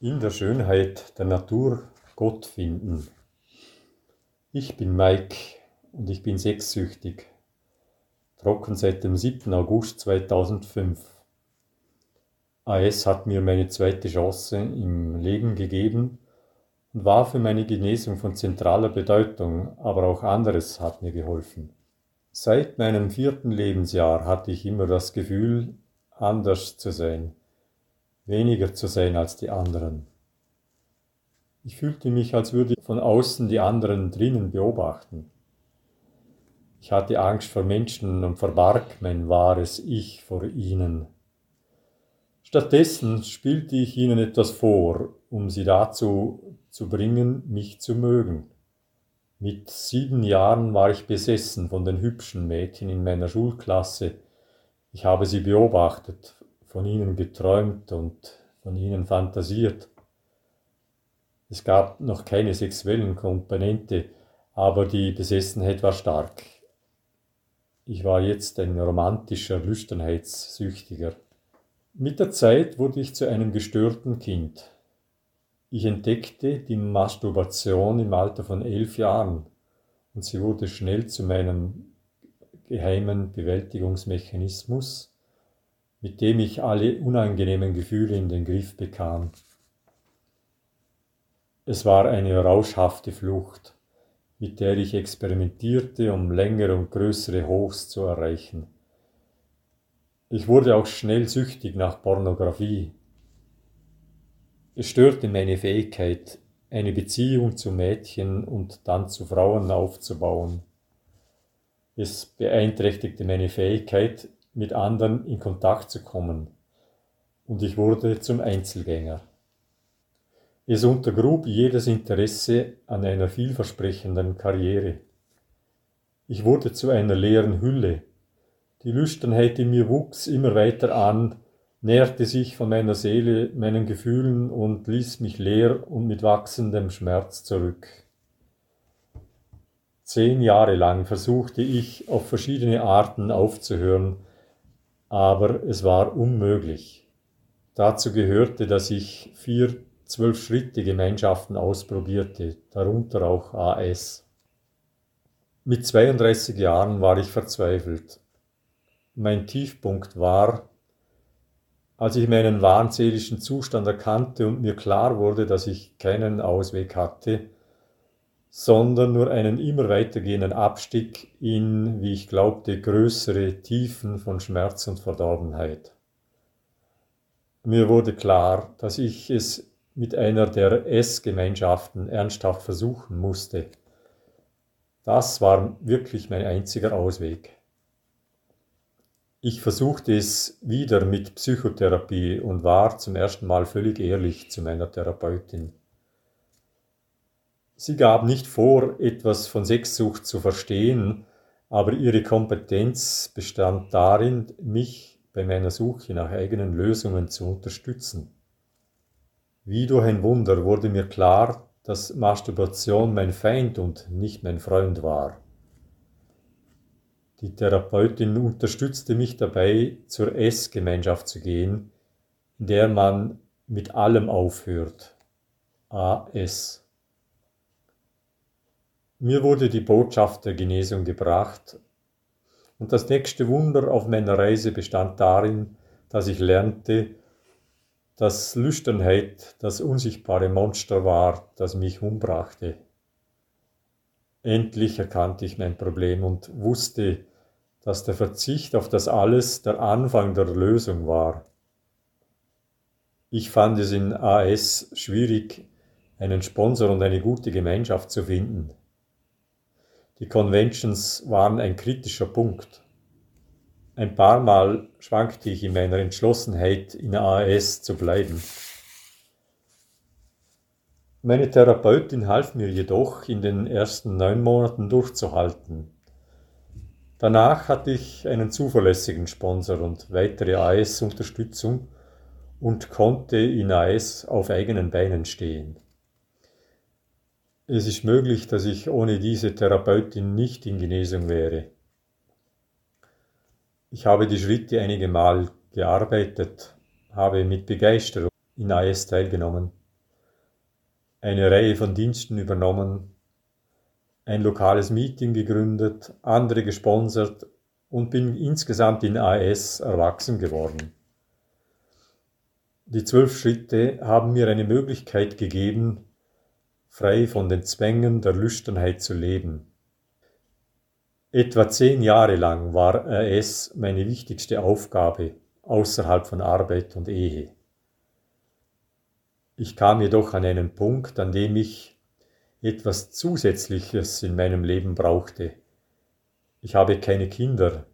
In der Schönheit der Natur Gott finden. Ich bin Mike und ich bin sexsüchtig. Trocken seit dem 7. August 2005. AS hat mir meine zweite Chance im Leben gegeben und war für meine Genesung von zentraler Bedeutung, aber auch anderes hat mir geholfen. Seit meinem vierten Lebensjahr hatte ich immer das Gefühl, anders zu sein weniger zu sein als die anderen. Ich fühlte mich, als würde ich von außen die anderen drinnen beobachten. Ich hatte Angst vor Menschen und verbarg mein wahres Ich vor ihnen. Stattdessen spielte ich ihnen etwas vor, um sie dazu zu bringen, mich zu mögen. Mit sieben Jahren war ich besessen von den hübschen Mädchen in meiner Schulklasse. Ich habe sie beobachtet, von ihnen geträumt und von ihnen fantasiert. Es gab noch keine sexuellen Komponente, aber die Besessenheit war stark. Ich war jetzt ein romantischer Lüsternheitssüchtiger. Mit der Zeit wurde ich zu einem gestörten Kind. Ich entdeckte die Masturbation im Alter von elf Jahren und sie wurde schnell zu meinem geheimen Bewältigungsmechanismus mit dem ich alle unangenehmen Gefühle in den Griff bekam. Es war eine rauschhafte Flucht, mit der ich experimentierte, um längere und größere Hochs zu erreichen. Ich wurde auch schnell süchtig nach Pornografie. Es störte meine Fähigkeit, eine Beziehung zu Mädchen und dann zu Frauen aufzubauen. Es beeinträchtigte meine Fähigkeit, mit anderen in Kontakt zu kommen, und ich wurde zum Einzelgänger. Es untergrub jedes Interesse an einer vielversprechenden Karriere. Ich wurde zu einer leeren Hülle. Die Lüsternheit in mir wuchs immer weiter an, näherte sich von meiner Seele, meinen Gefühlen und ließ mich leer und mit wachsendem Schmerz zurück. Zehn Jahre lang versuchte ich auf verschiedene Arten aufzuhören, aber es war unmöglich. Dazu gehörte, dass ich vier Zwölf-Schritte-Gemeinschaften ausprobierte, darunter auch AS. Mit 32 Jahren war ich verzweifelt. Mein Tiefpunkt war, als ich meinen wahnseelischen Zustand erkannte und mir klar wurde, dass ich keinen Ausweg hatte, sondern nur einen immer weitergehenden Abstieg in, wie ich glaubte, größere Tiefen von Schmerz und Verdorbenheit. Mir wurde klar, dass ich es mit einer der S-Gemeinschaften ernsthaft versuchen musste. Das war wirklich mein einziger Ausweg. Ich versuchte es wieder mit Psychotherapie und war zum ersten Mal völlig ehrlich zu meiner Therapeutin. Sie gab nicht vor, etwas von Sexsucht zu verstehen, aber ihre Kompetenz bestand darin, mich bei meiner Suche nach eigenen Lösungen zu unterstützen. Wie durch ein Wunder wurde mir klar, dass Masturbation mein Feind und nicht mein Freund war. Die Therapeutin unterstützte mich dabei, zur S-Gemeinschaft zu gehen, in der man mit allem aufhört. AS. Mir wurde die Botschaft der Genesung gebracht, und das nächste Wunder auf meiner Reise bestand darin, dass ich lernte, dass Lüsternheit das unsichtbare Monster war, das mich umbrachte. Endlich erkannte ich mein Problem und wusste, dass der Verzicht auf das alles der Anfang der Lösung war. Ich fand es in AS schwierig, einen Sponsor und eine gute Gemeinschaft zu finden. Die Conventions waren ein kritischer Punkt. Ein paar Mal schwankte ich in meiner Entschlossenheit, in AAS zu bleiben. Meine Therapeutin half mir jedoch, in den ersten neun Monaten durchzuhalten. Danach hatte ich einen zuverlässigen Sponsor und weitere AS-Unterstützung und konnte in AS auf eigenen Beinen stehen. Es ist möglich, dass ich ohne diese Therapeutin nicht in Genesung wäre. Ich habe die Schritte einige Mal gearbeitet, habe mit Begeisterung in AS teilgenommen. eine Reihe von Diensten übernommen, ein lokales Meeting gegründet, andere gesponsert und bin insgesamt in AS erwachsen geworden. Die zwölf Schritte haben mir eine Möglichkeit gegeben, frei von den Zwängen der Lüsternheit zu leben. Etwa zehn Jahre lang war AS meine wichtigste Aufgabe außerhalb von Arbeit und Ehe. Ich kam jedoch an einen Punkt, an dem ich etwas Zusätzliches in meinem Leben brauchte. Ich habe keine Kinder.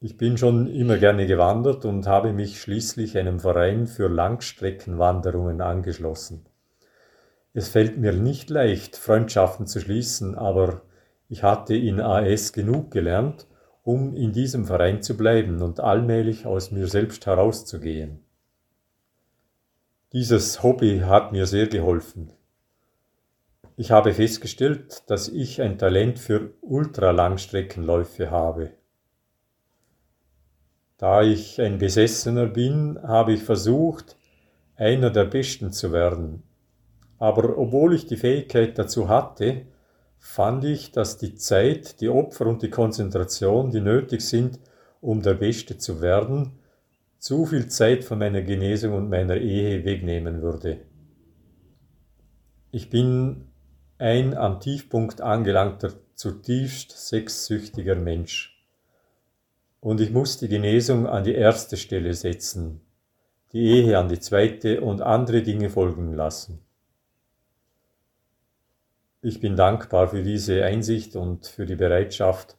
Ich bin schon immer gerne gewandert und habe mich schließlich einem Verein für Langstreckenwanderungen angeschlossen. Es fällt mir nicht leicht, Freundschaften zu schließen, aber ich hatte in AS genug gelernt, um in diesem Verein zu bleiben und allmählich aus mir selbst herauszugehen. Dieses Hobby hat mir sehr geholfen. Ich habe festgestellt, dass ich ein Talent für Ultralangstreckenläufe habe. Da ich ein Besessener bin, habe ich versucht, einer der Besten zu werden. Aber obwohl ich die Fähigkeit dazu hatte, fand ich, dass die Zeit, die Opfer und die Konzentration, die nötig sind, um der Beste zu werden, zu viel Zeit von meiner Genesung und meiner Ehe wegnehmen würde. Ich bin ein am Tiefpunkt angelangter, zutiefst sexsüchtiger Mensch. Und ich muss die Genesung an die erste Stelle setzen, die Ehe an die zweite und andere Dinge folgen lassen. Ich bin dankbar für diese Einsicht und für die Bereitschaft,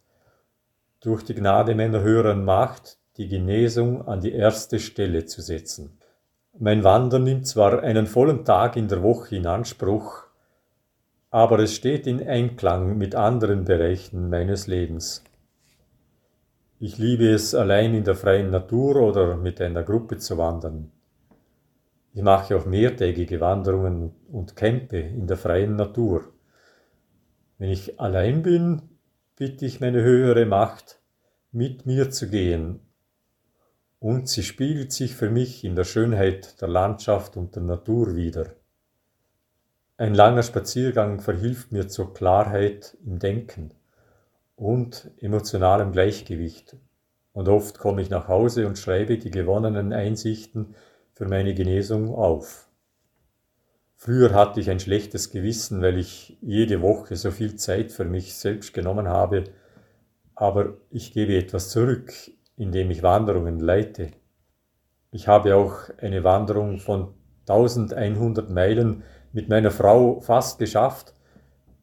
durch die Gnade meiner höheren Macht die Genesung an die erste Stelle zu setzen. Mein Wandern nimmt zwar einen vollen Tag in der Woche in Anspruch, aber es steht in Einklang mit anderen Bereichen meines Lebens. Ich liebe es, allein in der freien Natur oder mit einer Gruppe zu wandern. Ich mache auch mehrtägige Wanderungen und Campe in der freien Natur. Wenn ich allein bin, bitte ich meine höhere Macht, mit mir zu gehen und sie spiegelt sich für mich in der Schönheit der Landschaft und der Natur wider. Ein langer Spaziergang verhilft mir zur Klarheit im Denken und emotionalem Gleichgewicht. Und oft komme ich nach Hause und schreibe die gewonnenen Einsichten für meine Genesung auf. Früher hatte ich ein schlechtes Gewissen, weil ich jede Woche so viel Zeit für mich selbst genommen habe, aber ich gebe etwas zurück indem ich Wanderungen leite. Ich habe auch eine Wanderung von 1100 Meilen mit meiner Frau fast geschafft.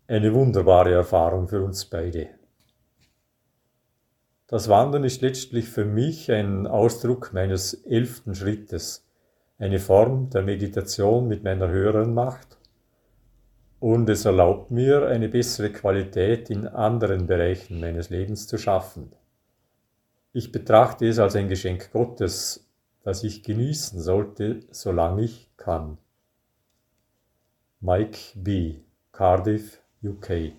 Eine wunderbare Erfahrung für uns beide. Das Wandern ist letztlich für mich ein Ausdruck meines elften Schrittes, eine Form der Meditation mit meiner höheren Macht und es erlaubt mir, eine bessere Qualität in anderen Bereichen meines Lebens zu schaffen. Ich betrachte es als ein Geschenk Gottes, das ich genießen sollte, solange ich kann. Mike B., Cardiff, UK